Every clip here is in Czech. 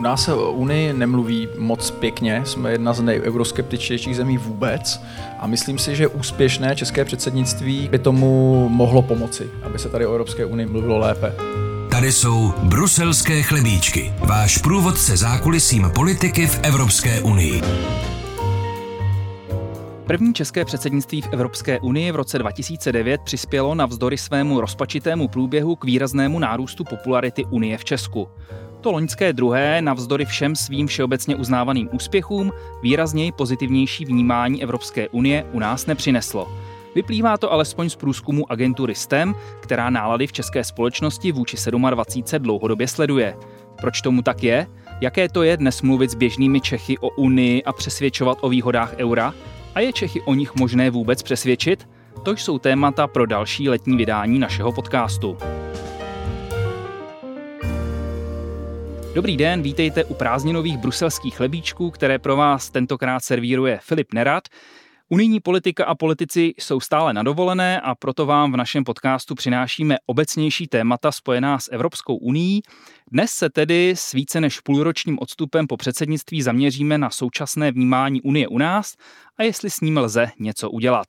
U nás se o Unii nemluví moc pěkně, jsme jedna z nejeuroskeptičtějších zemí vůbec a myslím si, že úspěšné české předsednictví by tomu mohlo pomoci, aby se tady o Evropské unii mluvilo lépe. Tady jsou bruselské chlebíčky, váš průvodce zákulisím politiky v Evropské unii. První české předsednictví v Evropské unii v roce 2009 přispělo navzdory svému rozpačitému průběhu k výraznému nárůstu popularity Unie v Česku. To loňské druhé, navzdory všem svým všeobecně uznávaným úspěchům, výrazněji pozitivnější vnímání Evropské unie u nás nepřineslo. Vyplývá to alespoň z průzkumu agentury STEM, která nálady v české společnosti vůči 27 dlouhodobě sleduje. Proč tomu tak je? Jaké to je dnes mluvit s běžnými Čechy o Unii a přesvědčovat o výhodách eura? A je Čechy o nich možné vůbec přesvědčit? To jsou témata pro další letní vydání našeho podcastu. Dobrý den, vítejte u prázdninových bruselských chlebíčků, které pro vás tentokrát servíruje Filip Nerad. Unijní politika a politici jsou stále nadovolené a proto vám v našem podcastu přinášíme obecnější témata spojená s Evropskou unii. Dnes se tedy s více než půlročním odstupem po předsednictví zaměříme na současné vnímání Unie u nás a jestli s ním lze něco udělat.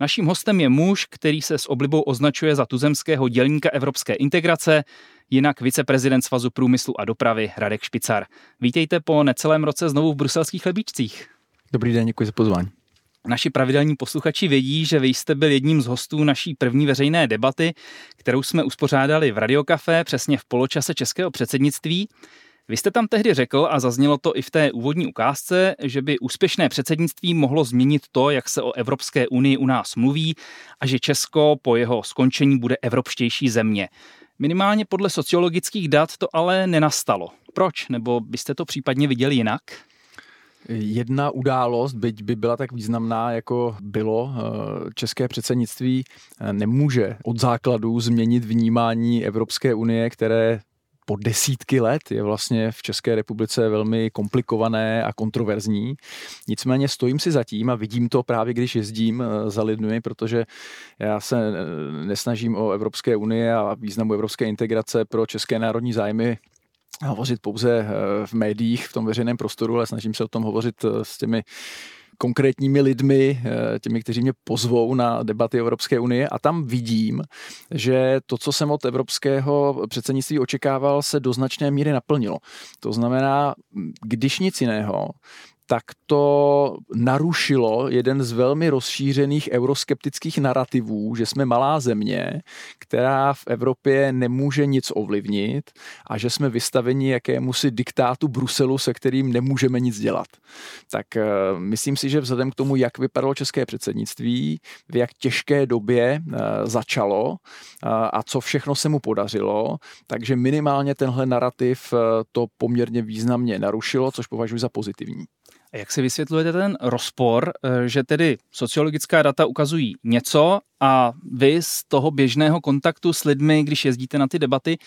Naším hostem je muž, který se s oblibou označuje za tuzemského dělníka evropské integrace, jinak viceprezident Svazu průmyslu a dopravy Radek Špicar. Vítejte po necelém roce znovu v bruselských chlebíčcích. Dobrý den, děkuji za pozvání. Naši pravidelní posluchači vědí, že vy jste byl jedním z hostů naší první veřejné debaty, kterou jsme uspořádali v Radiokafé přesně v poločase českého předsednictví. Vy jste tam tehdy řekl, a zaznělo to i v té úvodní ukázce, že by úspěšné předsednictví mohlo změnit to, jak se o Evropské unii u nás mluví a že Česko po jeho skončení bude evropštější země. Minimálně podle sociologických dat to ale nenastalo. Proč? Nebo byste to případně viděli jinak? Jedna událost, byť by byla tak významná, jako bylo eh, české předsednictví, eh, nemůže od základů změnit vnímání Evropské unie, které po desítky let je vlastně v České republice velmi komplikované a kontroverzní. Nicméně stojím si za tím a vidím to právě, když jezdím eh, za lidmi, protože já se nesnažím o Evropské unie a významu evropské integrace pro české národní zájmy hovořit pouze eh, v médiích, v tom veřejném prostoru, ale snažím se o tom hovořit eh, s těmi konkrétními lidmi, eh, těmi, kteří mě pozvou na debaty Evropské unie a tam vidím, že to, co jsem od evropského předsednictví očekával, se do značné míry naplnilo. To znamená, když nic jiného, tak to narušilo jeden z velmi rozšířených euroskeptických narrativů, že jsme malá země, která v Evropě nemůže nic ovlivnit a že jsme vystaveni jakémusi diktátu Bruselu, se kterým nemůžeme nic dělat. Tak eh, myslím si, že vzhledem k tomu, jak vypadalo české předsednictví, v jak těžké době eh, začalo eh, a co všechno se mu podařilo, takže minimálně tenhle narrativ to poměrně významně narušilo, což považuji za pozitivní. Jak si vysvětlujete ten rozpor, eh, že tedy sociologická data ukazují něco a vy z toho běžného kontaktu s lidmi, když jezdíte na ty debaty,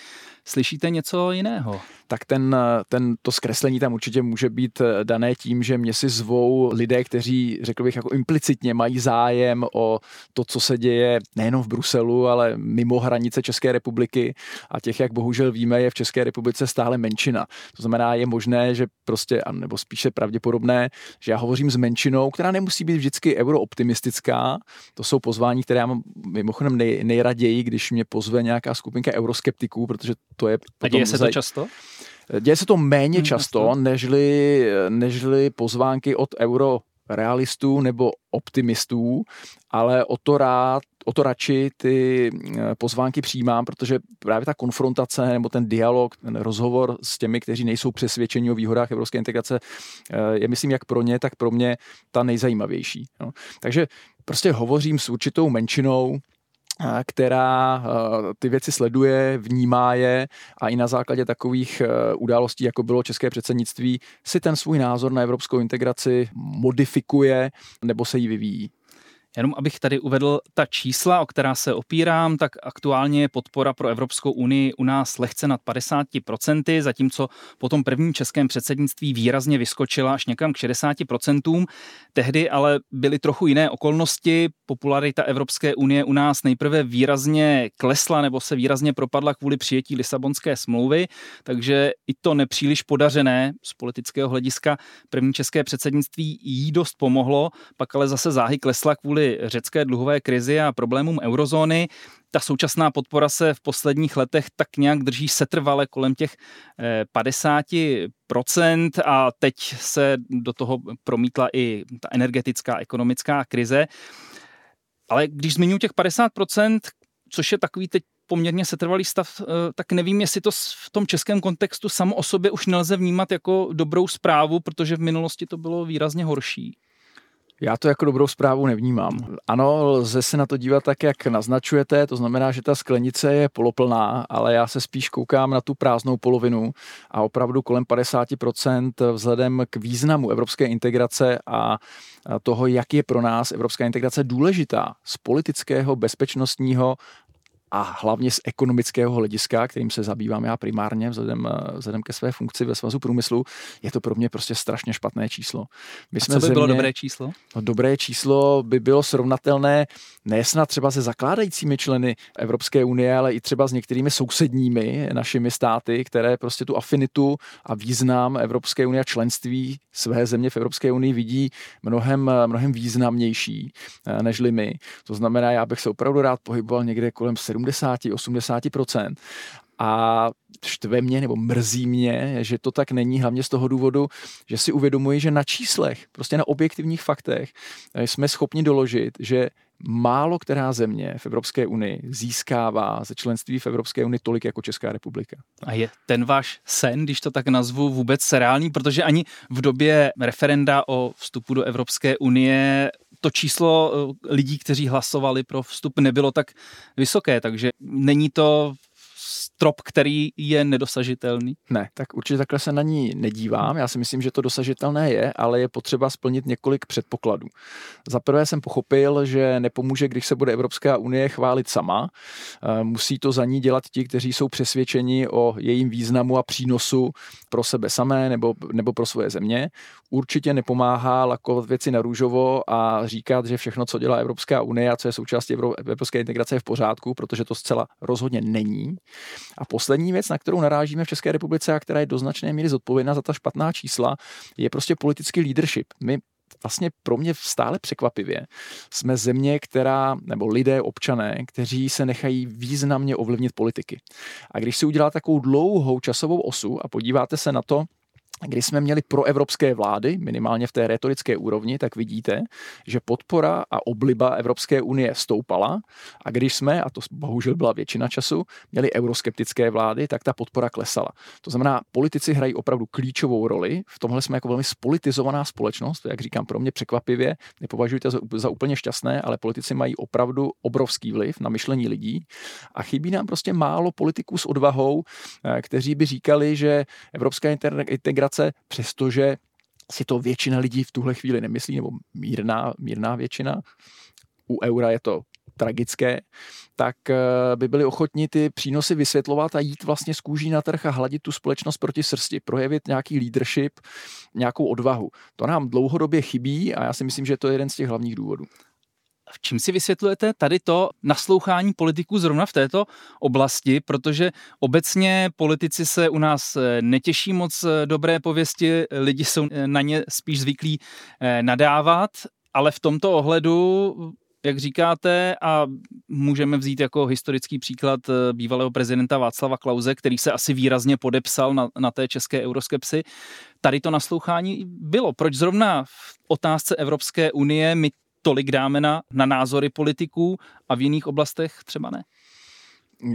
slyšíte něco jiného? tak ten, ten, to zkreslení tam určitě může být eh, dané tím, že mě si zvou lidé, kteří, řekl bych, jako implicitně mají zájem o to, co se děje nejenom v Bruselu, ale mimo hranice České republiky a těch, jak bohužel víme, je v České republice stále menšina. To znamená, je možné, že prostě, nebo spíše pravděpodobné, že já hovořím s menšinou, která nemusí být vždycky eurooptimistická. To jsou pozvání, které já mám mimochodem nej, nejraději, když mě pozve nějaká skupinka euroskeptiků, protože to je. A děje se to často? Děje se to méně hmm, často, nežli, nežli pozvánky od euro realistů nebo optimistů, ale o to rád, o to radši ty eh, pozvánky přijímám, protože právě ta konfrontace nebo ten dialog, ten rozhovor s těmi, kteří nejsou přesvědčeni o výhodách evropské integrace, eh, je myslím jak pro ně, tak pro mě ta nejzajímavější. No. Takže prostě hovořím s určitou menšinou, která ty věci sleduje, vnímá je a i na základě takových událostí, jako bylo české předsednictví, si ten svůj názor na evropskou integraci modifikuje nebo se jí vyvíjí. Jenom abych tady uvedl ta čísla, o která se opírám, tak aktuálně je podpora pro Evropskou unii u nás lehce nad 50%, zatímco po tom prvním českém předsednictví výrazně vyskočila až někam k 60%. Tehdy ale byly trochu jiné okolnosti. Popularita Evropské unie u nás nejprve výrazně klesla nebo se výrazně propadla kvůli přijetí Lisabonské smlouvy, takže i to nepříliš podařené z politického hlediska první české předsednictví jí dost pomohlo, pak ale zase záhy klesla kvůli řecké dluhové krizi a problémům eurozóny. Ta současná podpora se v posledních letech tak nějak drží setrvale kolem těch 50% eh, a teď se do toho promítla i ta energetická ekonomická krize. Ale když zmiňuji těch 50%, což je takový teď poměrně setrvalý stav, eh, tak nevím, jestli to v tom českém kontextu samo o sobě už nelze vnímat jako dobrou zprávu, protože v minulosti to bylo výrazně horší. Já to jako dobrou zprávu nevnímám. Ano, lze se na to dívat tak, jak naznačujete, to znamená, že ta sklenice je poloplná, ale já se spíš koukám na tu prázdnou polovinu a opravdu kolem 50% vzhledem k významu evropské integrace a toho, jak je pro nás evropská integrace důležitá z politického, bezpečnostního a hlavně z ekonomického hlediska, kterým se zabývám já primárně vzhledem, eh, vzhledem ke své funkci ve svazu průmyslu, je to pro mě prostě strašně špatné číslo. My jsme a co by země, bylo dobré číslo? No, dobré číslo by bylo srovnatelné ne snad třeba se zakládajícími členy Evropské unie, ale i třeba s některými sousedními našimi státy, které prostě tu afinitu a význam Evropské unie a členství své země v Evropské unii vidí mnohem, mnohem významnější eh, nežli my. To znamená, já bych se opravdu rád pohyboval někde kolem 70-80%. A štve mě nebo mrzí mě, že to tak není, hlavně z toho důvodu, že si uvědomuji, že na číslech, prostě na objektivních faktech jsme schopni doložit, že málo která země v Evropské unii získává ze členství v Evropské unii tolik jako Česká republika. A je ten váš sen, když to tak nazvu, vůbec reálný? Protože ani v době referenda o vstupu do Evropské unie to číslo eh, lidí, kteří hlasovali pro vstup, nebylo tak vysoké, takže není to strop, který je nedosažitelný? Ne, tak určitě takhle se na ní nedívám. Já si myslím, že to dosažitelné je, ale je potřeba splnit několik předpokladů. Za prvé jsem pochopil, že nepomůže, když se bude Evropská unie chválit sama. Eh, musí to za ní dělat ti, kteří jsou přesvědčeni o jejím významu a přínosu pro sebe samé nebo, nebo pro svoje země. Určitě nepomáhá lakovat věci na růžovo a říkat, že všechno, co dělá Evropská unie a co je součástí evropské integrace, je v pořádku, protože to zcela rozhodně není. A poslední věc, na kterou narážíme v České republice a která je do značné míry zodpovědná za ta špatná čísla, je prostě politický leadership. My vlastně pro mě stále překvapivě jsme země, která, nebo lidé, občané, kteří se nechají významně ovlivnit politiky. A když si udělá takovou dlouhou časovou osu a podíváte se na to, když jsme měli proevropské vlády, minimálně v té retorické úrovni, tak vidíte, že podpora a obliba Evropské unie stoupala a když jsme, a to bohužel byla většina času, měli euroskeptické vlády, tak ta podpora klesala. To znamená, politici hrají opravdu klíčovou roli. V tomhle jsme jako velmi spolitizovaná společnost, jak říkám, pro mě překvapivě, nepovažujte za, za úplně šťastné, ale politici mají opravdu obrovský vliv na myšlení lidí a chybí nám prostě málo politiků s odvahou, eh, kteří by říkali, že evropská integrace migrace, přestože si to většina lidí v tuhle chvíli nemyslí, nebo mírná, mírná většina. U eura je to tragické, tak eh, by byli ochotni ty přínosy vysvětlovat a jít vlastně z kůží na trh a hladit tu společnost proti srsti, projevit nějaký leadership, nějakou odvahu. To nám dlouhodobě chybí a já si myslím, že to je jeden z těch hlavních důvodů. Čím si vysvětlujete tady to naslouchání politiků zrovna v této oblasti, protože obecně politici se u nás eh, netěší moc eh, dobré pověsti, lidi jsou eh, na ně spíš zvyklí nadávat, ale v tomto ohledu jak říkáte, a můžeme vzít jako historický příklad bývalého prezidenta Václava Klauze, který se asi výrazně podepsal na, na té české euroskepsy. Tady to naslouchání bylo. Proč zrovna v otázce Evropské unie my tolik dáme na, na názory politiků a v jiných oblastech třeba ne?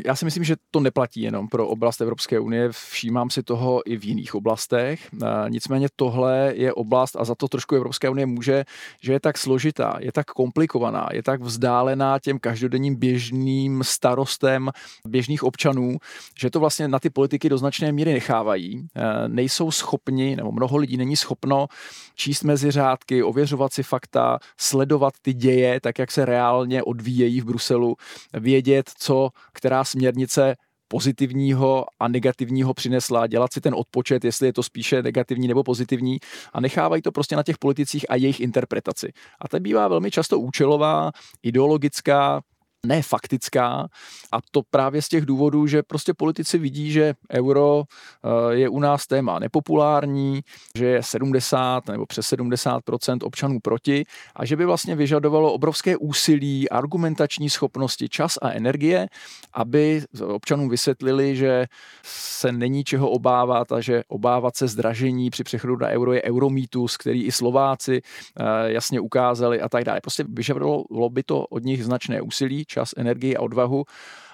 Já si myslím, že to neplatí jenom pro oblast Evropské unie, všímám si toho i v jiných oblastech. Nicméně tohle je oblast, a za to trošku Evropské unie může, že je tak složitá, je tak komplikovaná, je tak vzdálená těm každodenním běžným starostem běžných občanů, že to vlastně na ty politiky do značné míry nechávají. Nejsou schopni, nebo mnoho lidí není schopno číst mezi řádky, ověřovat si fakta, sledovat ty děje, tak jak se reálně odvíjejí v Bruselu, vědět, co která směrnice pozitivního a negativního přinesla, dělat si ten odpočet, jestli je to spíše negativní nebo pozitivní a nechávají to prostě na těch politicích a jejich interpretaci. A to bývá velmi často účelová, ideologická, ne faktická a to právě z těch důvodů, že prostě politici vidí, že euro eh, je u nás téma nepopulární, že je 70 nebo přes 70% občanů proti a že by vlastně vyžadovalo obrovské úsilí, argumentační schopnosti, čas a energie, aby občanům vysvětlili, že se není čeho obávat a že obávat se zdražení při přechodu na euro je euromítus, který i Slováci eh, jasně ukázali a tak dále. Prostě vyžadovalo by to od nich značné úsilí, čas, energii a odvahu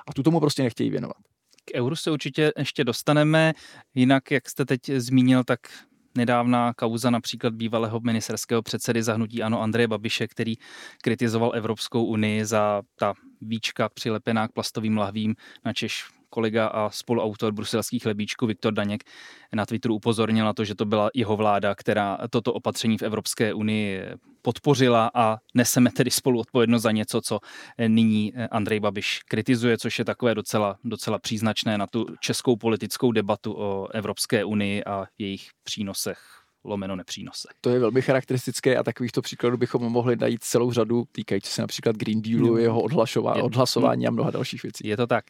a tu tomu prostě nechtějí věnovat. K euru se určitě ještě dostaneme, jinak, jak jste teď zmínil, tak nedávná kauza například bývalého ministerského předsedy zahnutí Ano Andreje Babiše, který kritizoval Evropskou unii za ta víčka přilepená k plastovým lahvím, na Češ kolega a spoluautor bruselských chlebíčků Viktor Daněk na Twitteru upozornil na to, že to byla jeho vláda, která toto opatření v Evropské unii podpořila a neseme tedy spolu odpovědnost za něco, co nyní Andrej Babiš kritizuje, což je takové docela, docela příznačné na tu českou politickou debatu o Evropské unii a jejich přínosech lomeno nepřínose. To je velmi charakteristické a takovýchto příkladů bychom mohli najít celou řadu, týkající se například Green Dealu, jeho odhlasování a mnoha dalších věcí. Je to tak.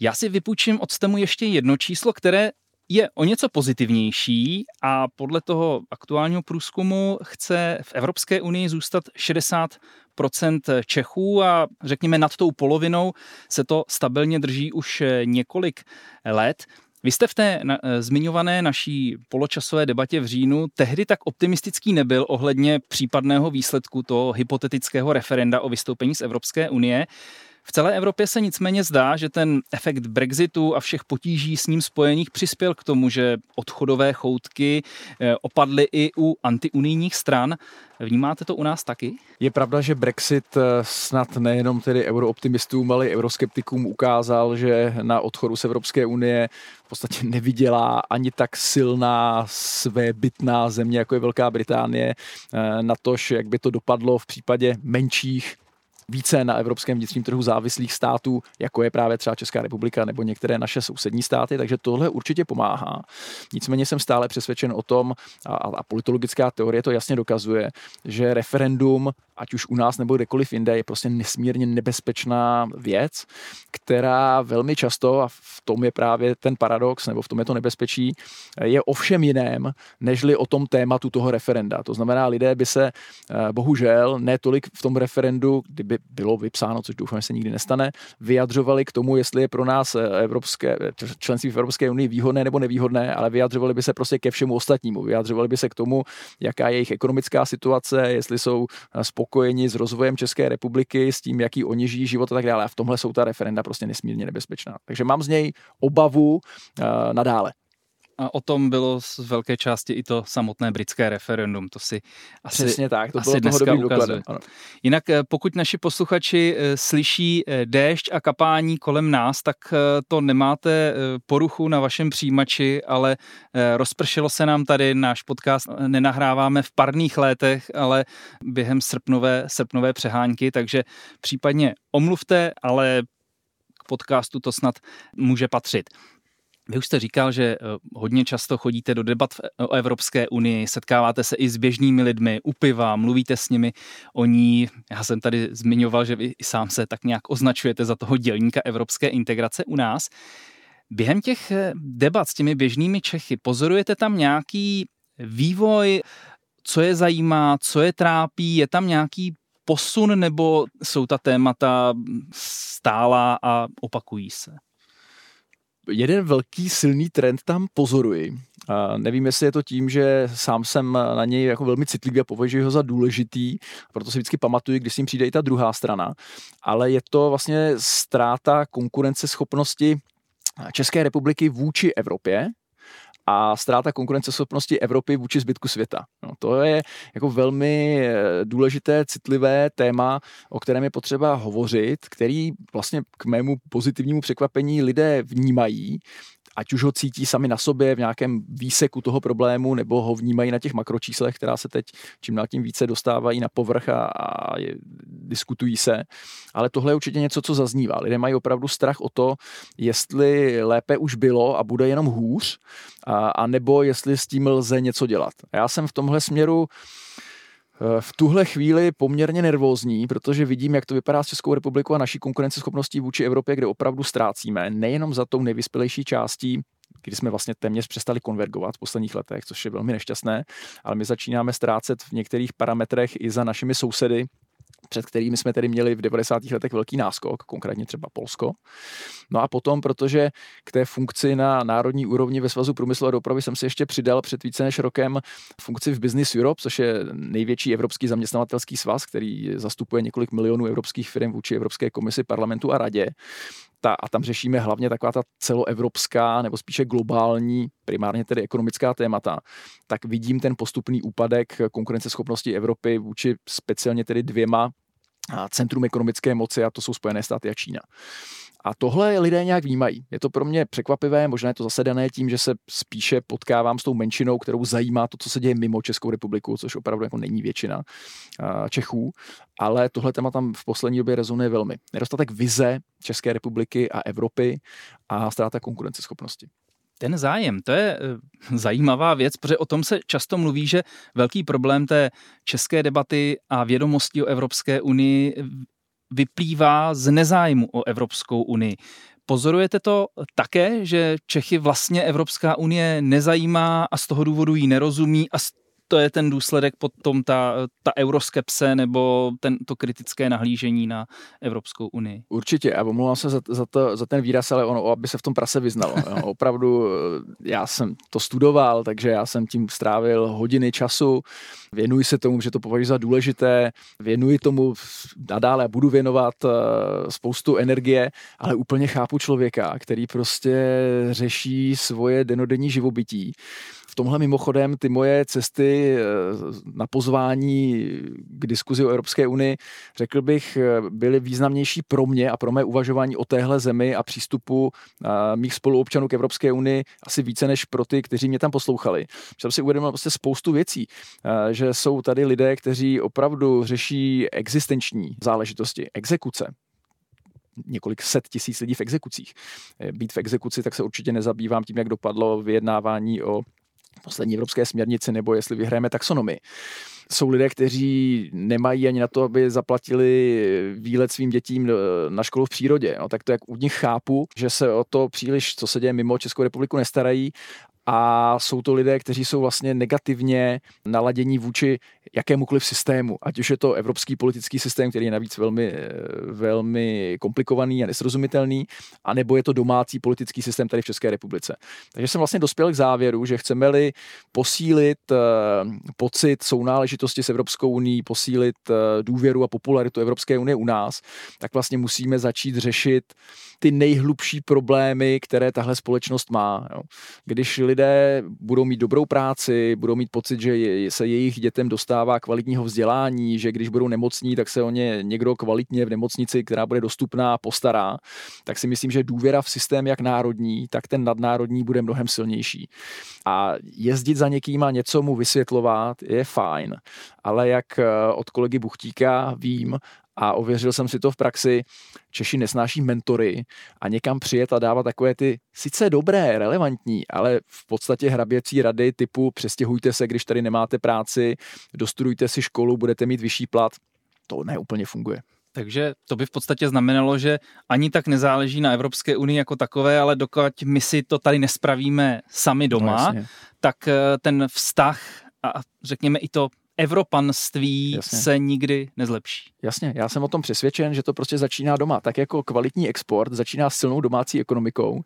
Já si vypůjčím od STEMu ještě jedno číslo, které je o něco pozitivnější a podle toho aktuálního průzkumu chce v Evropské unii zůstat 60% Čechů a řekněme nad tou polovinou se to stabilně drží už několik let. Vy jste v té na, zmiňované naší poločasové debatě v říjnu tehdy tak optimistický nebyl ohledně případného výsledku toho hypotetického referenda o vystoupení z Evropské unie. V celé Evropě se nicméně zdá, že ten efekt Brexitu a všech potíží s ním spojených přispěl k tomu, že odchodové choutky eh, opadly i u antiunijních stran. Vnímáte to u nás taky? Je pravda, že Brexit eh, snad nejenom tedy eurooptimistům, ale i euroskeptikům ukázal, že na odchodu z Evropské unie v podstatě neviděla ani tak silná své bytná země, jako je Velká Británie, eh, na to, jak by to dopadlo v případě menších více na evropském vnitřním trhu závislých států, jako je právě třeba Česká republika nebo některé naše sousední státy, takže tohle určitě pomáhá. Nicméně jsem stále přesvědčen o tom, a, a politologická teorie to jasně dokazuje, že referendum, ať už u nás nebo kdekoliv jinde, je prostě nesmírně nebezpečná věc, která velmi často, a v tom je právě ten paradox, nebo v tom je to nebezpečí, je ovšem jiném, nežli o tom tématu toho referenda. To znamená, lidé by se eh, bohužel ne tolik v tom referendu, kdyby bylo vypsáno, což doufám, že se nikdy nestane, vyjadřovali k tomu, jestli je pro nás eh, evropské, členství v Evropské unii výhodné nebo nevýhodné, ale vyjadřovali by se prostě ke všemu ostatnímu. Vyjadřovali by se k tomu, jaká je jejich ekonomická situace, jestli jsou eh, spokojeni s rozvojem České republiky, s tím, jaký oni žijí život a tak dále. A v tomhle jsou ta referenda prostě nesmírně nebezpečná. Takže mám z něj obavu uh, nadále. A o tom bylo z velké části i to samotné britské referendum. To si asi, Přesně tak, to asi bylo dneska ukazuje. Jinak eh, pokud naši posluchači eh, slyší eh, déšť a kapání kolem nás, tak to nemáte poruchu na vašem přijímači, ale rozpršelo se nám tady, náš podcast nenahráváme v parných létech, ale během srpnové, srpnové přehánky, takže případně omluvte, ale k podcastu to snad může patřit. Vy už jste říkal, že eh, hodně často chodíte do debat o Evropské unii, setkáváte se i s běžnými lidmi u piva, mluvíte s nimi o ní. Já jsem tady zmiňoval, že vy sám se tak nějak označujete za toho dělníka evropské integrace u nás. Během těch eh, debat s těmi běžnými Čechy pozorujete tam nějaký vývoj, co je zajímá, co je trápí, je tam nějaký posun nebo jsou ta témata stála a opakují se? Jeden velký silný trend tam pozoruji. Nevím, jestli je to tím, že sám jsem na něj jako velmi citlivý a považuji ho za důležitý, proto si vždycky pamatuju, když s ním přijde i ta druhá strana, ale je to vlastně ztráta konkurenceschopnosti České republiky vůči Evropě, a ztráta konkurenceschopnosti Evropy vůči zbytku světa. No, to je jako velmi eh, důležité, citlivé téma, o kterém je potřeba hovořit, který vlastně k mému pozitivnímu překvapení lidé vnímají ať už ho cítí sami na sobě v nějakém výseku toho problému, nebo ho vnímají na těch makročíslech, která se teď čím dál tím více dostávají na povrch a, a je, diskutují se. Ale tohle je určitě něco, co zaznívá. Lidé mají opravdu strach o to, jestli lépe už bylo a bude jenom hůř, a, a nebo jestli s tím lze něco dělat. Já jsem v tomhle směru v tuhle chvíli poměrně nervózní, protože vidím, jak to vypadá s Českou republikou a naší konkurenceschopností vůči Evropě, kde opravdu ztrácíme, nejenom za tou nejvyspělejší částí kdy jsme vlastně téměř přestali konvergovat v posledních letech, což je velmi nešťastné, ale my začínáme ztrácet v některých parametrech i za našimi sousedy, před kterými jsme tedy měli v 90. letech velký náskok, konkrétně třeba Polsko. No a potom, protože k té funkci na národní úrovni ve Svazu průmyslu a dopravy jsem si ještě přidal před více než rokem funkci v Business Europe, což je největší evropský zaměstnavatelský svaz, který zastupuje několik milionů evropských firm vůči Evropské komisi, parlamentu a radě ta, a tam řešíme hlavně taková ta celoevropská nebo spíše globální, primárně tedy ekonomická témata, tak vidím ten postupný úpadek konkurenceschopnosti Evropy vůči speciálně tedy dvěma centrum ekonomické moci a to jsou Spojené státy a Čína. A tohle lidé nějak vnímají. Je to pro mě překvapivé, možná je to zase dané tím, že se spíše potkávám s tou menšinou, kterou zajímá to, co se děje mimo Českou republiku, což opravdu jako není většina Čechů, ale tohle téma tam v poslední době rezonuje velmi. Nedostatek vize České republiky a Evropy a ztráta konkurenceschopnosti. Ten zájem, to je eh, zajímavá věc, protože o tom se často mluví, že velký problém té české debaty a vědomosti o Evropské unii vyplývá z nezájmu o Evropskou unii. Pozorujete to také, že Čechy vlastně Evropská unie nezajímá a z toho důvodu jí nerozumí a z to je ten důsledek potom ta, ta euroskepse nebo ten, to kritické nahlížení na Evropskou unii. Určitě a omlouvám se za, za, to, za ten výraz, ale ono, aby se v tom prase vyznalo. Jo. Opravdu eh, já jsem to studoval, takže já jsem tím strávil hodiny času, věnuji se tomu, že to považuji za důležité, věnuji tomu nadále a budu věnovat eh, spoustu energie, ale úplně chápu člověka, který prostě řeší svoje denodenní živobytí tomhle mimochodem ty moje cesty eh, na pozvání k diskuzi o Evropské unii, řekl bych, eh, byly významnější pro mě a pro mé uvažování o téhle zemi a přístupu eh, mých spoluobčanů k Evropské unii asi více než pro ty, kteří mě tam poslouchali. Jsem si uvědomil prostě spoustu věcí, že jsou tady lidé, kteří opravdu řeší existenční záležitosti, exekuce, několik set tisíc lidí v exekucích. Být v exekuci, tak se určitě nezabývám tím, jak dopadlo vyjednávání o poslední evropské směrnici, nebo jestli vyhrajeme taxonomii jsou lidé, kteří nemají ani na to, aby zaplatili výlet svým dětím na školu v přírodě. No, tak to jak u nich chápu, že se o to příliš, co se děje mimo Českou republiku, nestarají a jsou to lidé, kteří jsou vlastně negativně naladění vůči jakémukoliv systému, ať už je to evropský politický systém, který je navíc velmi, velmi komplikovaný a nesrozumitelný, anebo je to domácí politický systém tady v České republice. Takže jsem vlastně dospěl k závěru, že chceme-li posílit eh, pocit sounáležitosti s Evropskou unii, posílit eh, důvěru a popularitu Evropské unie u nás, tak vlastně musíme začít řešit ty nejhlubší problémy, které tahle společnost má. Když lidé budou mít dobrou práci, budou mít pocit, že se jejich dětem dostává kvalitního vzdělání, že když budou nemocní, tak se o ně někdo kvalitně v nemocnici, která bude dostupná, postará, tak si myslím, že důvěra v systém jak národní, tak ten nadnárodní bude mnohem silnější. A jezdit za někým a něco mu vysvětlovat je fajn, ale jak eh, od kolegy Buchtíka vím, a ověřil jsem si to v praxi, Češi nesnáší mentory a někam přijet a dávat takové ty sice dobré, relevantní, ale v podstatě hraběcí rady typu přestěhujte se, když tady nemáte práci, dostudujte si školu, budete mít vyšší plat, to neúplně funguje. Takže to by v podstatě znamenalo, že ani tak nezáleží na Evropské unii jako takové, ale dokud my si to tady nespravíme sami doma, no, tak eh, ten vztah a řekněme i to evropanství Jasně. se nikdy nezlepší. Jasně, já jsem o tom přesvědčen, že to prostě začíná doma. Tak jako kvalitní export začíná silnou domácí ekonomikou,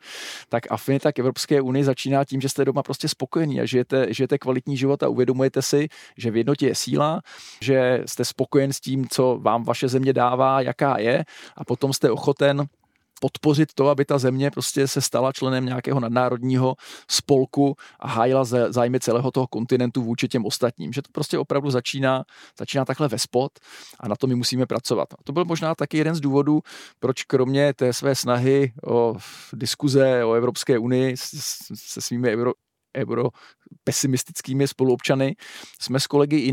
tak afinita k Evropské unii začíná tím, že jste doma prostě spokojení a žijete, žijete kvalitní život a uvědomujete si, že v jednotě je síla, že jste spokojen s tím, co vám vaše země dává, jaká je a potom jste ochoten podpořit to, aby ta země prostě se stala členem nějakého nadnárodního spolku a hájila zájmy celého toho kontinentu vůči těm ostatním. Že to prostě opravdu začíná, začíná takhle ve spot a na to my musíme pracovat. A to byl možná taky jeden z důvodů, proč kromě té své snahy o diskuze o Evropské unii se svými euro pesimistickými spoluobčany, jsme s kolegy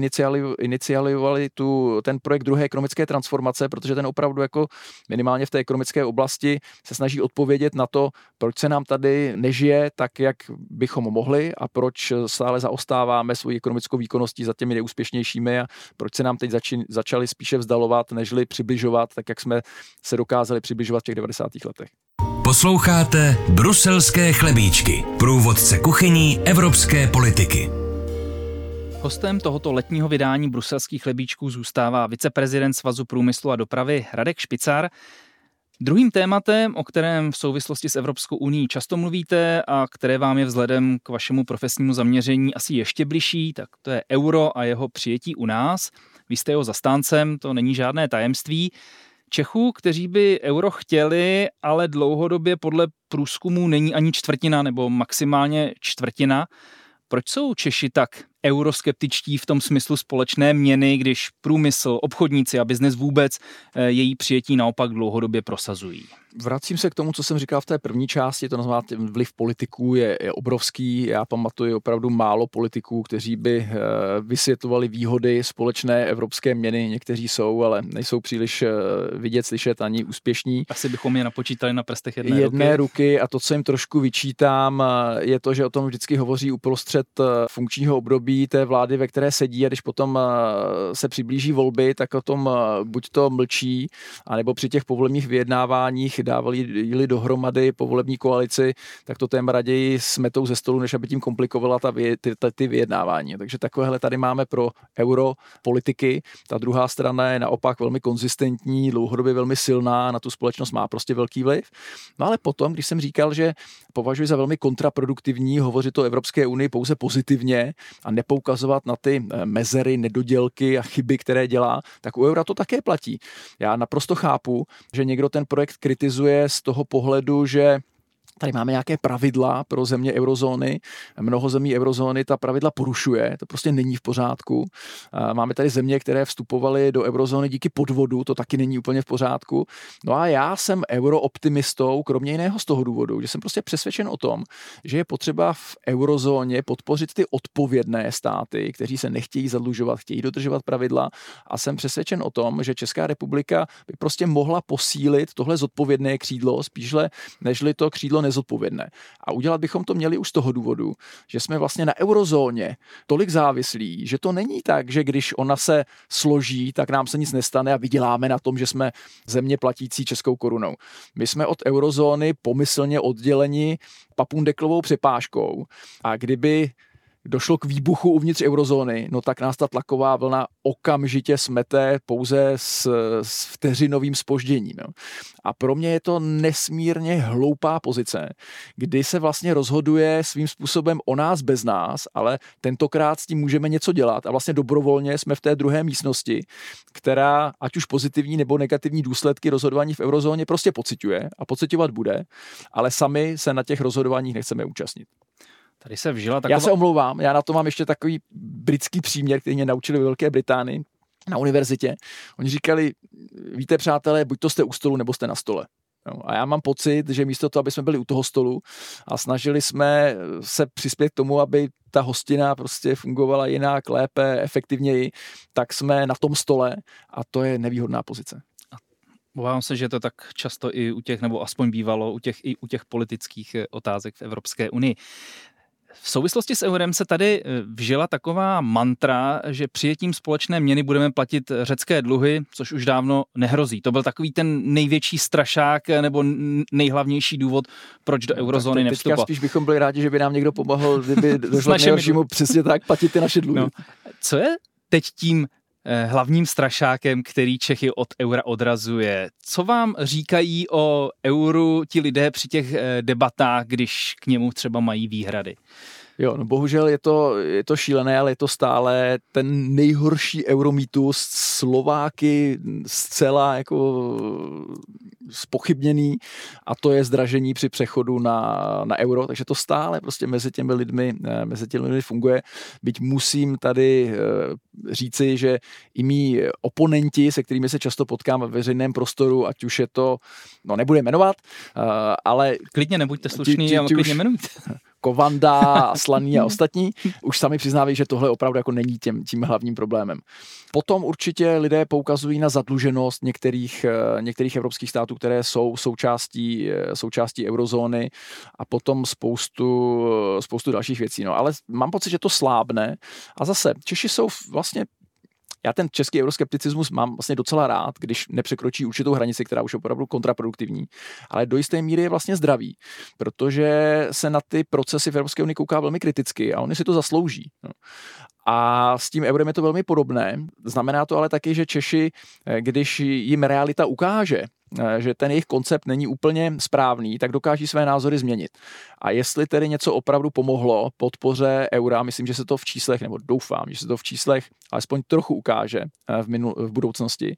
inicialovali tu, ten projekt druhé ekonomické transformace, protože ten opravdu jako minimálně v té ekonomické oblasti se snaží odpovědět na to, proč se nám tady nežije tak, jak bychom mohli a proč stále zaostáváme svoji ekonomickou výkonností za těmi neúspěšnějšími a proč se nám teď zači, začali spíše vzdalovat, nežli přibližovat, tak jak jsme se dokázali přibližovat v těch 90. letech. Posloucháte Bruselské chlebíčky, průvodce kuchyní evropské politiky. Hostem tohoto letního vydání bruselských chlebíčků zůstává viceprezident Svazu průmyslu a dopravy Radek Špicár. Druhým tématem, o kterém v souvislosti s Evropskou uní často mluvíte a které vám je vzhledem k vašemu profesnímu zaměření asi ještě bližší, tak to je euro a jeho přijetí u nás. Vy jste jeho zastáncem, to není žádné tajemství. Čechů, kteří by euro chtěli, ale dlouhodobě podle průzkumů není ani čtvrtina nebo maximálně čtvrtina. Proč jsou Češi tak euroskeptičtí v tom smyslu společné měny, když průmysl, obchodníci a biznes vůbec eh, její přijetí naopak dlouhodobě prosazují? Vracím se k tomu, co jsem říkal v té první části, to znamená, vliv politiků je, je obrovský. Já pamatuju opravdu málo politiků, kteří by eh, vysvětlovali výhody společné evropské měny. Někteří jsou, ale nejsou příliš eh, vidět, slyšet ani úspěšní. Asi bychom je napočítali na prstech jedné, jedné ruky. ruky. A to, co jim trošku vyčítám, je to, že o tom vždycky hovoří uprostřed funkčního období období té vlády, ve které sedí a když potom eh, se přiblíží volby, tak o tom eh, buď to mlčí, anebo při těch povolebních vyjednáváních dávali dohromady povolební koalici, tak to téma raději smetou ze stolu, než aby tím komplikovala ta, ty, ty, ty vyjednávání. Takže takovéhle tady máme pro euro politiky. Ta druhá strana je naopak velmi konzistentní, dlouhodobě velmi silná, na tu společnost má prostě velký vliv. No ale potom, když jsem říkal, že považuji za velmi kontraproduktivní hovořit o Evropské unii pouze pozitivně a nepoukazovat na ty eh, mezery, nedodělky a chyby, které dělá, tak u eura to také platí. Já naprosto chápu, že někdo ten projekt kritizuje z toho pohledu, že Tady máme nějaké pravidla pro země eurozóny. Mnoho zemí eurozóny ta pravidla porušuje, to prostě není v pořádku. Máme tady země, které vstupovaly do eurozóny díky podvodu, to taky není úplně v pořádku. No a já jsem eurooptimistou, kromě jiného z toho důvodu, že jsem prostě přesvědčen o tom, že je potřeba v eurozóně podpořit ty odpovědné státy, kteří se nechtějí zadlužovat, chtějí dodržovat pravidla a jsem přesvědčen o tom, že Česká republika by prostě mohla posílit tohle zodpovědné křídlo, spíšle nežli to křídlo nezodpovědné. A udělat bychom to měli už z toho důvodu, že jsme vlastně na eurozóně tolik závislí, že to není tak, že když ona se složí, tak nám se nic nestane a vyděláme na tom, že jsme země platící českou korunou. My jsme od eurozóny pomyslně odděleni papundeklovou přepážkou a kdyby došlo k výbuchu uvnitř eurozóny, no tak nás ta tlaková vlna okamžitě smete pouze s, s vteřinovým spožděním. Jo. A pro mě je to nesmírně hloupá pozice, kdy se vlastně rozhoduje svým způsobem o nás bez nás, ale tentokrát s tím můžeme něco dělat a vlastně dobrovolně jsme v té druhé místnosti, která ať už pozitivní nebo negativní důsledky rozhodování v eurozóně prostě pociťuje a pocitovat bude, ale sami se na těch rozhodováních nechceme účastnit. Tady se vžila taková... Já se omlouvám, já na to mám ještě takový britský příměr, který mě naučili ve Velké Británii na univerzitě. Oni říkali, víte přátelé, buď to jste u stolu, nebo jste na stole. No, a já mám pocit, že místo toho, aby jsme byli u toho stolu a snažili jsme se přispět k tomu, aby ta hostina prostě fungovala jinak, lépe, efektivněji, tak jsme na tom stole a to je nevýhodná pozice. Obávám se, že to tak často i u těch, nebo aspoň bývalo u těch, i u těch politických otázek v Evropské unii. V souvislosti s eurem se tady eh, vžila taková mantra, že přijetím společné měny budeme platit řecké dluhy, což už dávno nehrozí. To byl takový ten největší strašák eh, nebo nejhlavnější důvod, proč do no, eurozóny no, nevstoupil. spíš bychom byli rádi, že by nám někdo pomohl, kdyby došlo k nejhoršímu přesně tak platit ty naše dluhy. No. Co je teď tím hlavním strašákem, který Čechy od eura odrazuje. Co vám říkají o euru ti lidé při těch eh, debatách, když k němu třeba mají výhrady? Jo, no bohužel je to, je to šílené, ale je to stále ten nejhorší euromítus Slováky zcela jako spochybněný a to je zdražení při přechodu na, na euro, takže to stále prostě mezi těmi lidmi, eh, mezi těmi lidmi funguje. Byť musím tady eh, říci, že i mý oponenti, se kterými se často potkám v veřejném prostoru, ať už je to, no nebudu jmenovat, eh, ale... Klidně nebuďte slušný a klidně jmenujte. Kovanda, Slaný a ostatní, už sami přiznávají, že tohle opravdu jako není tím, tím hlavním problémem. Potom určitě lidé poukazují na zadluženost některých, eh, některých evropských států, které jsou součástí, eh, součástí eurozóny a potom spoustu, spoustu dalších věcí. No, ale mám pocit, že to slábne a zase Češi jsou vlastně já ten český euroskepticismus mám vlastně docela rád, když nepřekročí určitou hranici, která už je opravdu kontraproduktivní, ale do jisté míry je vlastně zdravý, protože se na ty procesy v Evropské unii kouká velmi kriticky a oni si to zaslouží. No. A s tím eurem je to velmi podobné. Znamená to ale taky, že Češi, eh, když jim realita ukáže, že ten jejich koncept není úplně správný, tak dokáží své názory změnit. A jestli tedy něco opravdu pomohlo podpoře eura, myslím, že se to v číslech, nebo doufám, že se to v číslech alespoň trochu ukáže eh, v, minul, v budoucnosti,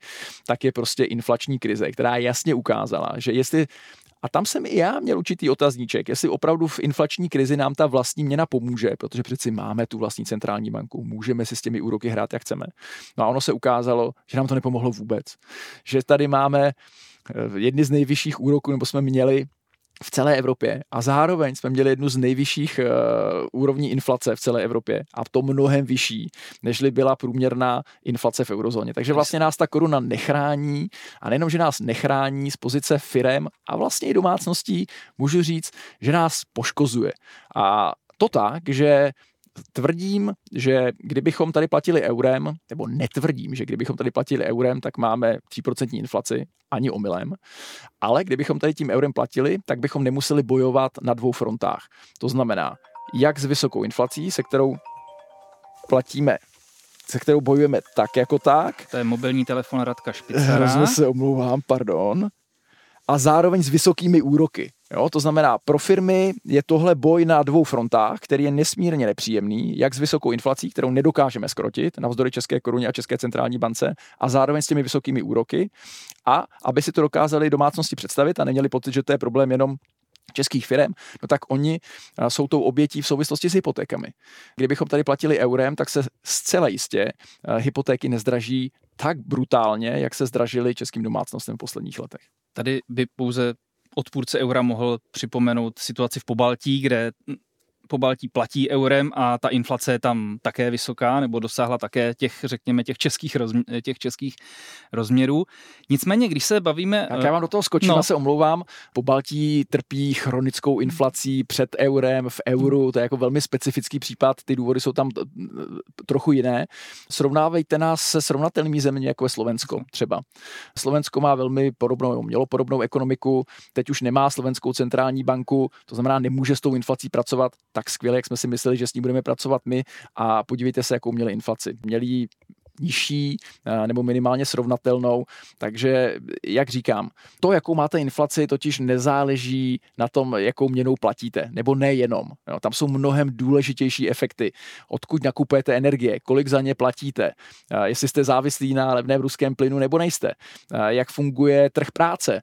tak je prostě inflační krize, která jasně ukázala, že jestli a tam jsem i já měl určitý otazníček, jestli opravdu v inflační krizi nám ta vlastní měna pomůže, protože přeci máme tu vlastní centrální banku, můžeme si s těmi úroky hrát, jak chceme. No a ono se ukázalo, že nám to nepomohlo vůbec. Že tady máme eh, jedny z nejvyšších úroků, nebo jsme měli v celé Evropě a zároveň jsme měli jednu z nejvyšších uh, úrovní inflace v celé Evropě a to mnohem vyšší, nežli byla průměrná inflace v eurozóně. Takže vlastně nás ta koruna nechrání a nejenom, že nás nechrání z pozice firem a vlastně i domácností, můžu říct, že nás poškozuje. A to tak, že tvrdím, že kdybychom tady platili eurem, nebo netvrdím, že kdybychom tady platili eurem, tak máme 3% inflaci, ani omylem, ale kdybychom tady tím eurem platili, tak bychom nemuseli bojovat na dvou frontách. To znamená, jak s vysokou inflací, se kterou platíme se kterou bojujeme tak jako tak. To je mobilní telefon Radka Špicera. Hrozně se omlouvám, pardon. A zároveň s vysokými úroky. Jo, to znamená, pro firmy je tohle boj na dvou frontách, který je nesmírně nepříjemný, jak s vysokou inflací, kterou nedokážeme skrotit, navzdory České koruně a České centrální bance, a zároveň s těmi vysokými úroky. A aby si to dokázali domácnosti představit a neměli pocit, že to je problém jenom českých firm, no tak oni jsou tou obětí v souvislosti s hypotékami. Kdybychom tady platili eurem, tak se zcela jistě hypotéky nezdraží tak brutálně, jak se zdražily českým domácnostem v posledních letech. Tady by pouze odpůrce eura mohl připomenout situaci v Pobaltí, kde po Baltí platí eurem a ta inflace je tam také vysoká, nebo dosáhla také těch, řekněme, těch českých, rozmě, těch českých rozměrů. Nicméně, když se bavíme... Tak já vám do toho skočím, no. se omlouvám. Po Baltí trpí chronickou inflací před eurem, v euru, to je jako velmi specifický případ, ty důvody jsou tam trochu jiné. Srovnávejte nás se srovnatelnými zeměmi, jako je Slovensko třeba. Slovensko má velmi podobnou, mělo podobnou ekonomiku, teď už nemá slovenskou centrální banku, to znamená, nemůže s tou inflací pracovat tak skvěle, jak jsme si mysleli, že s ní budeme pracovat my a podívejte se, jakou měli inflaci. Měli nižší eh, nebo minimálně srovnatelnou. Takže, jak říkám, to, jakou máte inflaci, totiž nezáleží na tom, jakou měnou platíte, nebo nejenom. Jo, tam jsou mnohem důležitější efekty. Odkud nakupujete energie, kolik za ně platíte, eh, jestli jste závislí na levném ruském plynu nebo nejste, eh, jak funguje trh práce.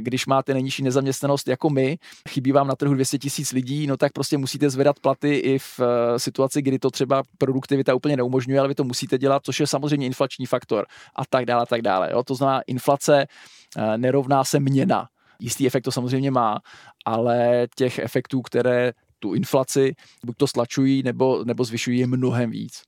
Když máte nejnižší nezaměstnanost jako my, chybí vám na trhu 200 tisíc lidí, no tak prostě musíte zvedat platy i v situaci, kdy to třeba produktivita úplně neumožňuje, ale vy to musíte dělat, což je samozřejmě inflační faktor a tak dále, a tak dále. Jo? To znamená, inflace eh, nerovná se měna. Jistý efekt to samozřejmě má, ale těch efektů, které tu inflaci buď to stlačují nebo, nebo zvyšují, je mnohem víc.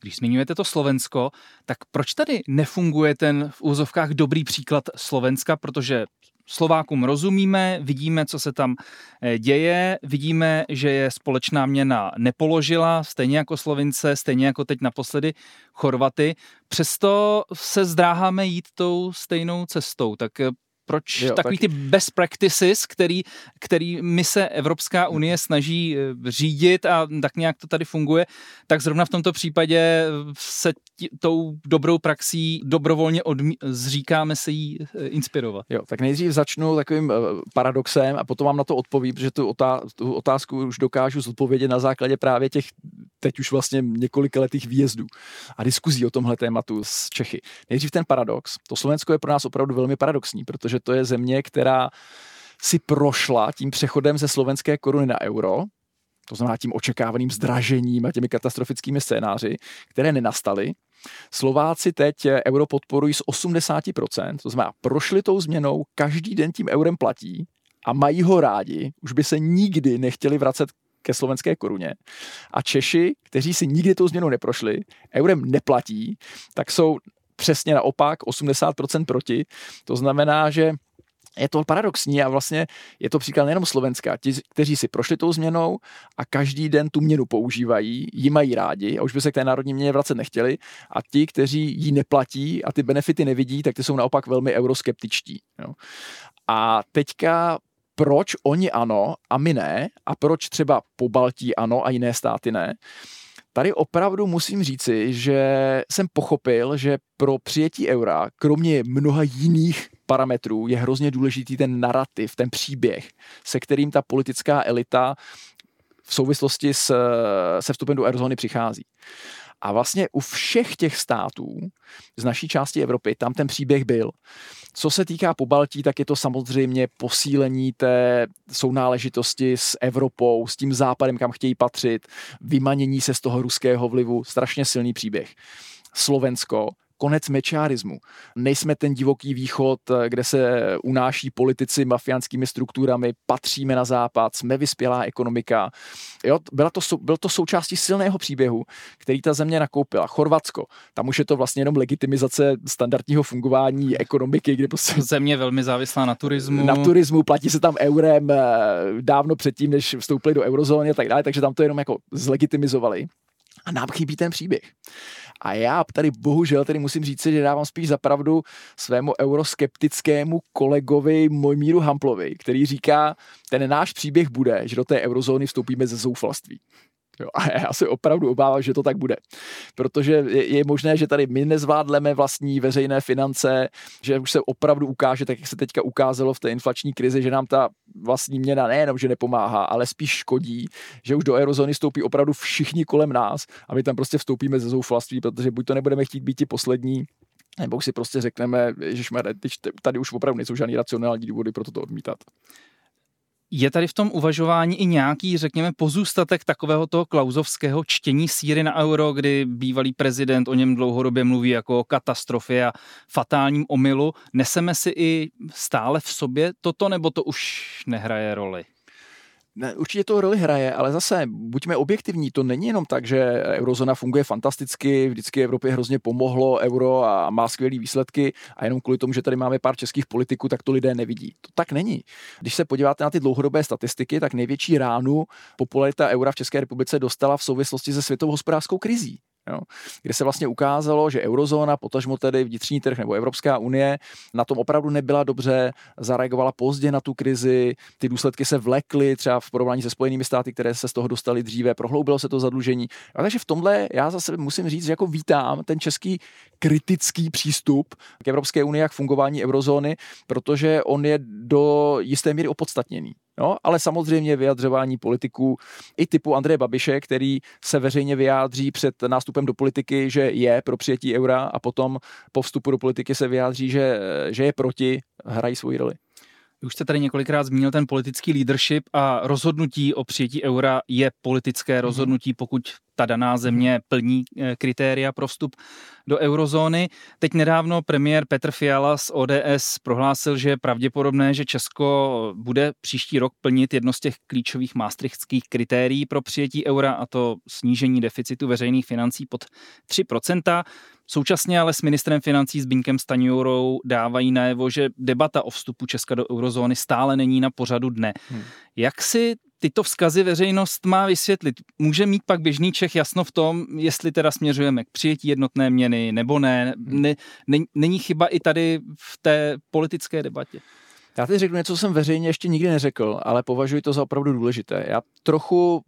Když zmiňujete to Slovensko, tak proč tady nefunguje ten v úzovkách dobrý příklad Slovenska, protože Slovákům rozumíme, vidíme, co se tam eh, děje, vidíme, že je společná měna nepoložila, stejně jako Slovince, stejně jako teď naposledy Chorvaty. Přesto se zdráháme jít tou stejnou cestou. Tak eh, Proč jo, takový tak... ty best practices, který, který my se Evropská unie snaží eh, řídit a tak nějak to tady funguje, tak zrovna v tomto případě se tí, tou dobrou praxí dobrovolně odmí, zříkáme se jí eh, inspirovat. Jo, tak nejdřív začnu takovým paradoxem a potom vám na to odpovím, protože tu, otá- tu otázku už dokážu zodpovědět na základě právě těch teď už vlastně několika letých výjezdů a diskuzí o tomhle tématu z Čechy. Nejdřív ten paradox. To Slovensko je pro nás opravdu velmi paradoxní, protože to je země, která si prošla tím přechodem ze slovenské koruny na euro, to znamená tím očekávaným zdražením a těmi katastrofickými scénáři, které nenastaly. Slováci teď euro podporují z 80%, to znamená, prošli tou změnou, každý den tím eurem platí a mají ho rádi, už by se nikdy nechtěli vracet ke slovenské koruně. A Češi, kteří si nikdy tou změnou neprošli, eurem neplatí, tak jsou přesně naopak 80% proti. To znamená, že je to paradoxní a vlastně je to příklad nejenom Slovenska. Ti, kteří si prošli tou změnou a každý den tu měnu používají, ji mají rádi a už by se k té národní měně vracet nechtěli. A ti, kteří ji neplatí a ty benefity nevidí, tak ty jsou naopak velmi euroskeptičtí. Jo. A teďka proč oni ano a my ne a proč třeba po Baltí ano a jiné státy ne. Tady opravdu musím říci, že jsem pochopil, že pro přijetí eura, kromě mnoha jiných parametrů, je hrozně důležitý ten narrativ, ten příběh, se kterým ta politická elita v souvislosti s, se vstupem do eurozóny přichází. A vlastně u všech těch států z naší části Evropy tam ten příběh byl. Co se týká Pobaltí, tak je to samozřejmě posílení té sounáležitosti s Evropou, s tím západem, kam chtějí patřit, vymanění se z toho ruského vlivu, strašně silný příběh. Slovensko konec mečiarismu. Nejsme ten divoký východ, kde se unáší politici mafiánskými strukturami, patříme na západ, jsme vyspělá ekonomika. Jo, byla to, byl to součástí silného příběhu, který ta země nakoupila. Chorvatsko, tam už je to vlastně jenom legitimizace standardního fungování ekonomiky, kde prostě... Země velmi závislá na turismu. Na turismu, platí se tam eurem eh, dávno předtím, než vstoupili do eurozóny a tak dále, takže tam to jenom jako zlegitimizovali. A nám chybí ten příběh. A já tady bohužel tady musím říct, že dávám spíš zapravdu svému euroskeptickému kolegovi Mojmíru Hamplovi, který říká, ten náš příběh bude, že do té eurozóny vstoupíme ze zoufalství. Jo, a já se opravdu obávám, že to tak bude. Protože je, je možné, že tady my nezvládneme vlastní veřejné finance, že už se opravdu ukáže, tak jak se teďka ukázalo v té inflační krizi, že nám ta vlastní měna nejenom, že nepomáhá, ale spíš škodí, že už do eurozóny stoupí opravdu všichni kolem nás a my tam prostě vstoupíme ze zoufalství, protože buď to nebudeme chtít být ti poslední, nebo si prostě řekneme, že tady už opravdu nejsou žádný racionální důvody pro to odmítat. Je tady v tom uvažování i nějaký, řekněme, pozůstatek takového toho klauzovského čtění síry na euro, kdy bývalý prezident o něm dlouhodobě mluví jako o katastrofě a fatálním omylu. Neseme si i stále v sobě toto, nebo to už nehraje roli? Ne, určitě to roli hraje, ale zase buďme objektivní, to není jenom tak, že eurozona funguje fantasticky, vždycky Evropě hrozně pomohlo euro a má skvělé výsledky a jenom kvůli tomu, že tady máme pár českých politiků, tak to lidé nevidí. To tak není. Když se podíváte na ty dlouhodobé statistiky, tak největší ránu popularita eura v České republice dostala v souvislosti se světovou hospodářskou krizí jo, kde se vlastně ukázalo, že eurozóna, potažmo tedy vnitřní trh nebo Evropská unie na tom opravdu nebyla dobře, zareagovala pozdě na tu krizi, ty důsledky se vlekly třeba v porovnání se Spojenými státy, které se z toho dostali dříve, prohloubilo se to zadlužení. A takže v tomhle já zase musím říct, že jako vítám ten český kritický přístup k Evropské unii a k fungování eurozóny, protože on je do jisté míry opodstatněný. No, ale samozřejmě vyjadřování politiků i typu Andreje Babiše, který se veřejně vyjádří před nástupem do politiky, že je pro přijetí eura a potom po vstupu do politiky se vyjádří, že, že je proti, hrají svoji roli. Už jste tady několikrát zmínil ten politický leadership a rozhodnutí o přijetí eura je politické mhm. rozhodnutí, pokud ta daná země plní eh, kritéria pro vstup do eurozóny. Teď nedávno premiér Petr Fiala z ODS prohlásil, že je pravděpodobné, že Česko bude příští rok plnit jedno z těch klíčových maastrichtských kritérií pro přijetí eura, a to snížení deficitu veřejných financí pod 3%. Současně ale s ministrem financí Zbyňkem Staňourou dávají najevo, že debata o vstupu Česka do eurozóny stále není na pořadu dne. Hmm. Jak si tyto vzkazy veřejnost má vysvětlit? Může mít pak běžný Čech jasno v tom, jestli teda směřujeme k přijetí jednotné měny nebo ne? ne, ne není chyba i tady v té politické debatě? Já teď řeknu něco, co jsem veřejně ještě nikdy neřekl, ale považuji to za opravdu důležité. Já trochu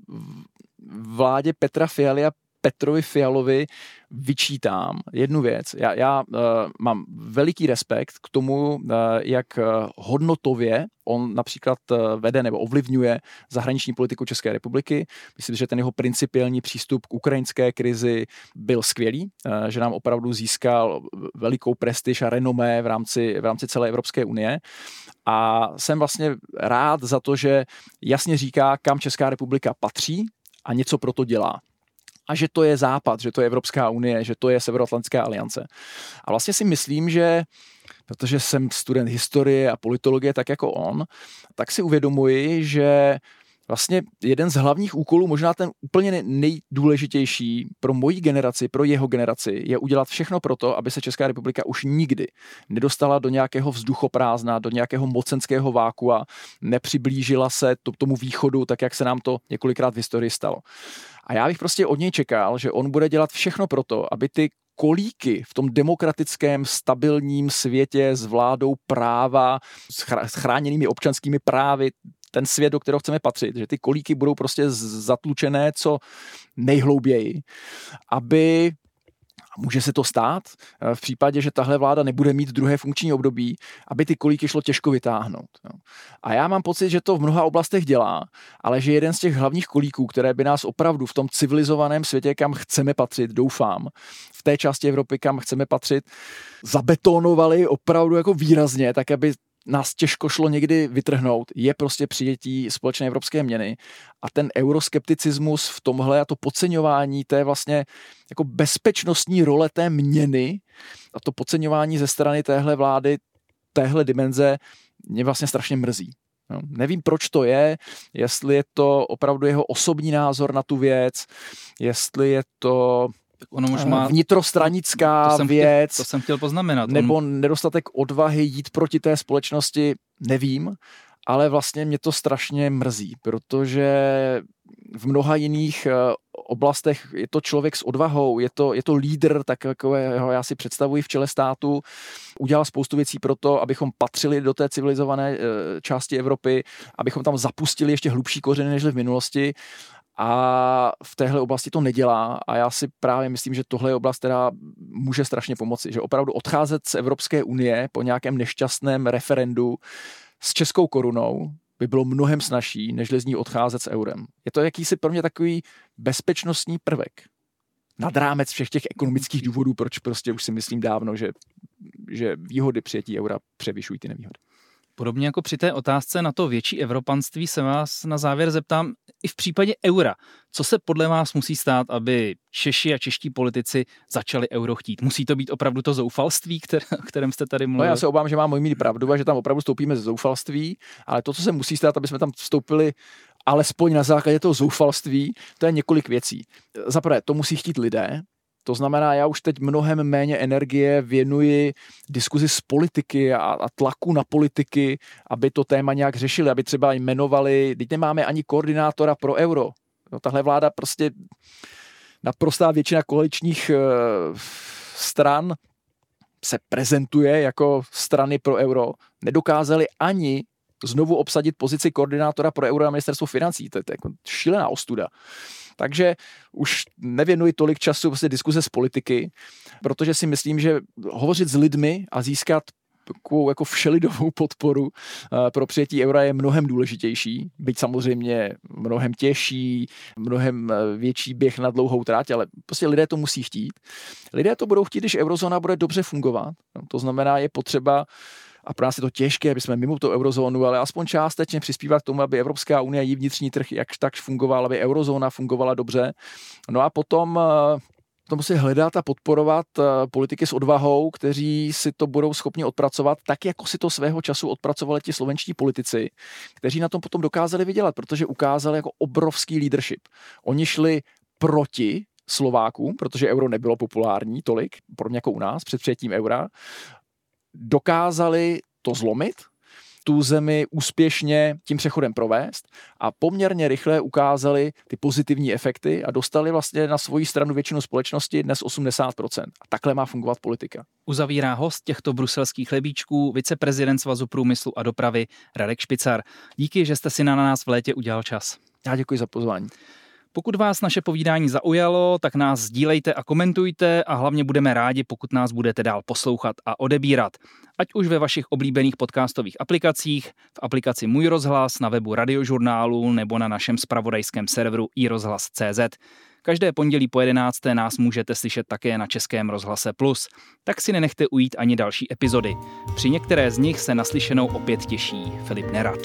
vládě Petra Fialy a Petrovi Fialovi vyčítám jednu věc. Já, já uh, mám veliký respekt k tomu, uh, jak hodnotově on například uh, vede nebo ovlivňuje zahraniční politiku České republiky. Myslím, že ten jeho principiální přístup k ukrajinské krizi byl skvělý, uh, že nám opravdu získal velikou prestiž a renomé v rámci, v rámci celé Evropské unie. A jsem vlastně rád za to, že jasně říká, kam Česká republika patří a něco pro to dělá a že to je Západ, že to je Evropská unie, že to je Severoatlantická aliance. A vlastně si myslím, že protože jsem student historie a politologie tak jako on, tak si uvědomuji, že vlastně jeden z hlavních úkolů, možná ten úplně nejdůležitější pro moji generaci, pro jeho generaci, je udělat všechno pro to, aby se Česká republika už nikdy nedostala do nějakého vzduchoprázdna, do nějakého mocenského vákua, nepřiblížila se to, tomu východu, tak jak se nám to několikrát v historii stalo. A já bych prostě od něj čekal, že on bude dělat všechno pro to, aby ty kolíky v tom demokratickém, stabilním světě s vládou práva, s chráněnými občanskými právy, ten svět, do kterého chceme patřit, že ty kolíky budou prostě zatlučené co nejhlouběji, aby a může se to stát eh, v případě, že tahle vláda nebude mít druhé funkční období, aby ty kolíky šlo těžko vytáhnout. A já mám pocit, že to v mnoha oblastech dělá, ale že jeden z těch hlavních kolíků, které by nás opravdu v tom civilizovaném světě, kam chceme patřit, doufám, v té části Evropy, kam chceme patřit, zabetonovali opravdu jako výrazně, tak aby nás těžko šlo někdy vytrhnout, je prostě přijetí společné evropské měny a ten euroskepticismus v tomhle a to podceňování té vlastně jako bezpečnostní role té měny a to podceňování ze strany téhle vlády, téhle dimenze mě vlastně strašně mrzí. No, nevím, proč to je, jestli je to opravdu jeho osobní názor na tu věc, jestli je to ono už má vnitrostranická to jsem věc. Chtěl, to jsem chtěl poznamenat. Nebo On... nedostatek odvahy jít proti té společnosti, nevím, ale vlastně mě to strašně mrzí, protože v mnoha jiných eh, oblastech je to člověk s odvahou, je to, je to lídr, tak jako já si představuji v čele státu, udělal spoustu věcí pro to, abychom patřili do té civilizované eh, části Evropy, abychom tam zapustili ještě hlubší kořeny než v minulosti a v téhle oblasti to nedělá a já si právě myslím, že tohle je oblast, která může strašně pomoci, že opravdu odcházet z Evropské unie po nějakém nešťastném referendu s českou korunou by bylo mnohem snažší, než z ní odcházet s eurem. Je to jakýsi pro mě takový bezpečnostní prvek. Nad rámec všech těch ekonomických důvodů, proč prostě už si myslím dávno, že, že výhody přijetí eura převyšují ty nevýhody. Podobně jako při té otázce na to větší evropanství se vás na závěr zeptám i v případě eura. Co se podle vás musí stát, aby Češi a čeští politici začali euro chtít? Musí to být opravdu to zoufalství, které, o kterém jste tady mluvili? No já se obávám, že mám mít pravdu a že tam opravdu vstoupíme ze zoufalství, ale to, co se musí stát, aby jsme tam vstoupili alespoň na základě toho zoufalství, to je několik věcí. Za prvé, to musí chtít lidé, to znamená, já už teď mnohem méně energie věnuji diskuzi z politiky a, a tlaku na politiky, aby to téma nějak řešili, aby třeba jmenovali, teď nemáme ani koordinátora pro euro. No, tahle vláda prostě naprostá většina koaličních e, stran se prezentuje jako strany pro euro. Nedokázali ani znovu obsadit pozici koordinátora pro euro na ministerstvo financí. To je, to je jako šílená ostuda. Takže už nevěnuji tolik času vlastně diskuze z politiky, protože si myslím, že hovořit s lidmi a získat takovou jako všelidovou podporu eh, pro přijetí eura je mnohem důležitější, byť samozřejmě mnohem těžší, mnohem eh, větší běh na dlouhou tráť, ale prostě lidé to musí chtít. Lidé to budou chtít, když eurozóna bude dobře fungovat. No, to znamená, je potřeba a pro nás je to těžké, aby jsme mimo tu eurozónu, ale aspoň částečně přispívat k tomu, aby Evropská unie, její vnitřní trh jak tak fungoval, aby eurozóna fungovala dobře. No a potom eh, to musí hledat a podporovat eh, politiky s odvahou, kteří si to budou schopni odpracovat, tak jako si to svého času odpracovali ti slovenští politici, kteří na tom potom dokázali vydělat, protože ukázali jako obrovský leadership. Oni šli proti Slovákům, protože euro nebylo populární tolik, pro mě jako u nás, před přijetím eura dokázali to zlomit tu zemi úspěšně tím přechodem provést a poměrně rychle ukázali ty pozitivní efekty a dostali vlastně na svoji stranu většinu společnosti, dnes 80%. A takhle má fungovat politika. Uzavírá host těchto bruselských chlebíčků viceprezident Svazu průmyslu a dopravy Radek Špicar. Díky, že jste si na nás v létě udělal čas. Já děkuji za pozvání. Pokud vás naše povídání zaujalo, tak nás sdílejte a komentujte a hlavně budeme rádi, pokud nás budete dál poslouchat a odebírat. Ať už ve vašich oblíbených podcastových aplikacích, v aplikaci Můj rozhlas, na webu radiožurnálu nebo na našem spravodajském serveru iRozhlas.cz. Každé pondělí po 11. nás můžete slyšet také na Českém rozhlase Plus. Tak si nenechte ujít ani další epizody. Při některé z nich se naslyšenou opět těší Filip Nerad.